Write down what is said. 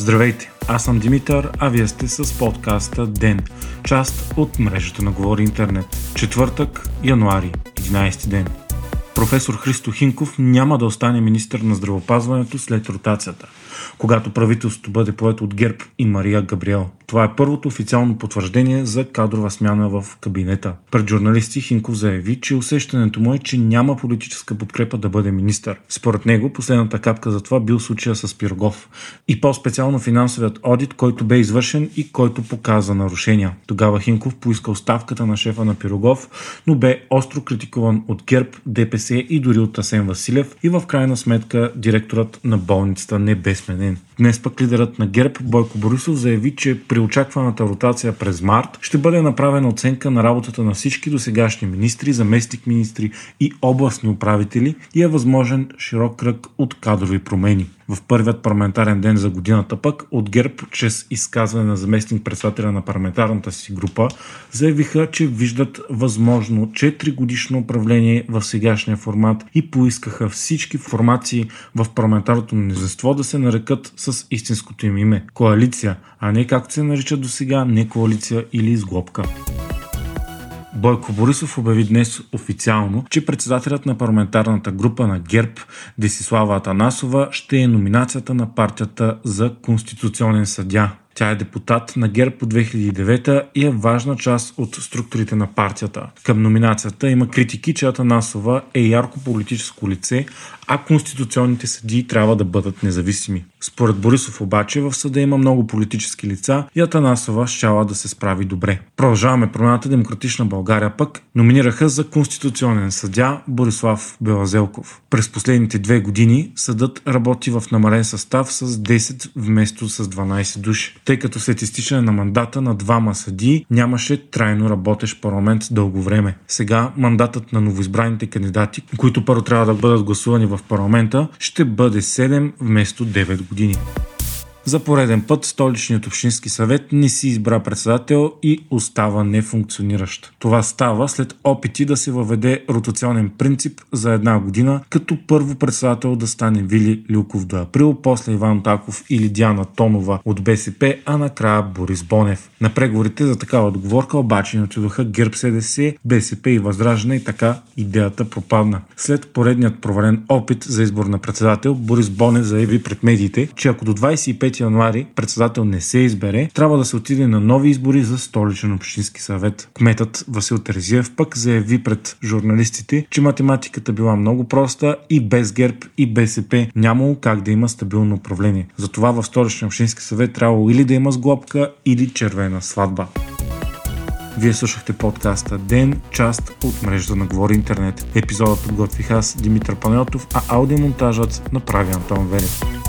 Здравейте, аз съм Димитър, а вие сте с подкаста ДЕН, част от мрежата на Говори Интернет. Четвъртък, януари, 11 ден. Професор Христо Хинков няма да остане министър на здравопазването след ротацията, когато правителството бъде поето от ГЕРБ и Мария Габриел. Това е първото официално потвърждение за кадрова смяна в кабинета. Пред журналисти Хинков заяви, че усещането му е, че няма политическа подкрепа да бъде министър. Според него последната капка за това бил случая с Пирогов и по-специално финансовият одит, който бе извършен и който показа нарушения. Тогава Хинков поиска оставката на шефа на Пирогов, но бе остро критикуван от ГЕРБ, ДПС и дори от Асен Василев и в крайна сметка директорът на болницата не бе сменен. Днес пък лидерът на ГЕРБ Бойко Борисов заяви, че при очакваната ротация през март ще бъде направена оценка на работата на всички досегашни министри, заместник министри и областни управители и е възможен широк кръг от кадрови промени в първият парламентарен ден за годината пък от ГЕРБ, чрез изказване на заместник председателя на парламентарната си група, заявиха, че виждат възможно 4 годишно управление в сегашния формат и поискаха всички формации в парламентарното мнозинство да се нарекат с истинското им име – коалиция, а не както се наричат до сега не коалиция или изглобка. Бойко Борисов обяви днес официално, че председателят на парламентарната група на ГЕРБ Десислава Атанасова ще е номинацията на партията за конституционен съдя. Тя е депутат на ГЕРБ по 2009 и е важна част от структурите на партията. Към номинацията има критики, че Атанасова е ярко политическо лице, а конституционните съдии трябва да бъдат независими. Според Борисов обаче в съда има много политически лица и Атанасова щяла да се справи добре. Продължаваме промената Демократична България пък номинираха за конституционен съдя Борислав Белазелков. През последните две години съдът работи в намален състав с 10 вместо с 12 души, тъй като след изтичане на мандата на двама съдии нямаше трайно работещ парламент дълго време. Сега мандатът на новоизбраните кандидати, които първо трябва да бъдат гласувани в парламента, ще бъде 7 вместо 9 години. За пореден път столичният общински съвет не си избра председател и остава нефункциониращ. Това става след опити да се въведе ротационен принцип за една година, като първо председател да стане Вили Люков до април, после Иван Таков или Диана Тонова от БСП, а накрая Борис Бонев. На преговорите за такава отговорка обаче не отидоха ГЕРБ СДС, БСП и Възраждане и така идеята пропадна. След поредният провален опит за избор на председател, Борис Бонев заяви пред медиите, че ако до 25 януари председател не се избере, трябва да се отиде на нови избори за столичен общински съвет. Кметът Васил Терезиев пък заяви пред журналистите, че математиката била много проста и без ГЕРБ и БСП нямало как да има стабилно управление. Затова в столичен общински съвет трябвало или да има сглобка, или червена сватба. Вие слушахте подкаста Ден, част от мрежата на Говори Интернет. Епизодът подготвих аз, Димитър Панелтов, а аудиомонтажът направи Антон Велев.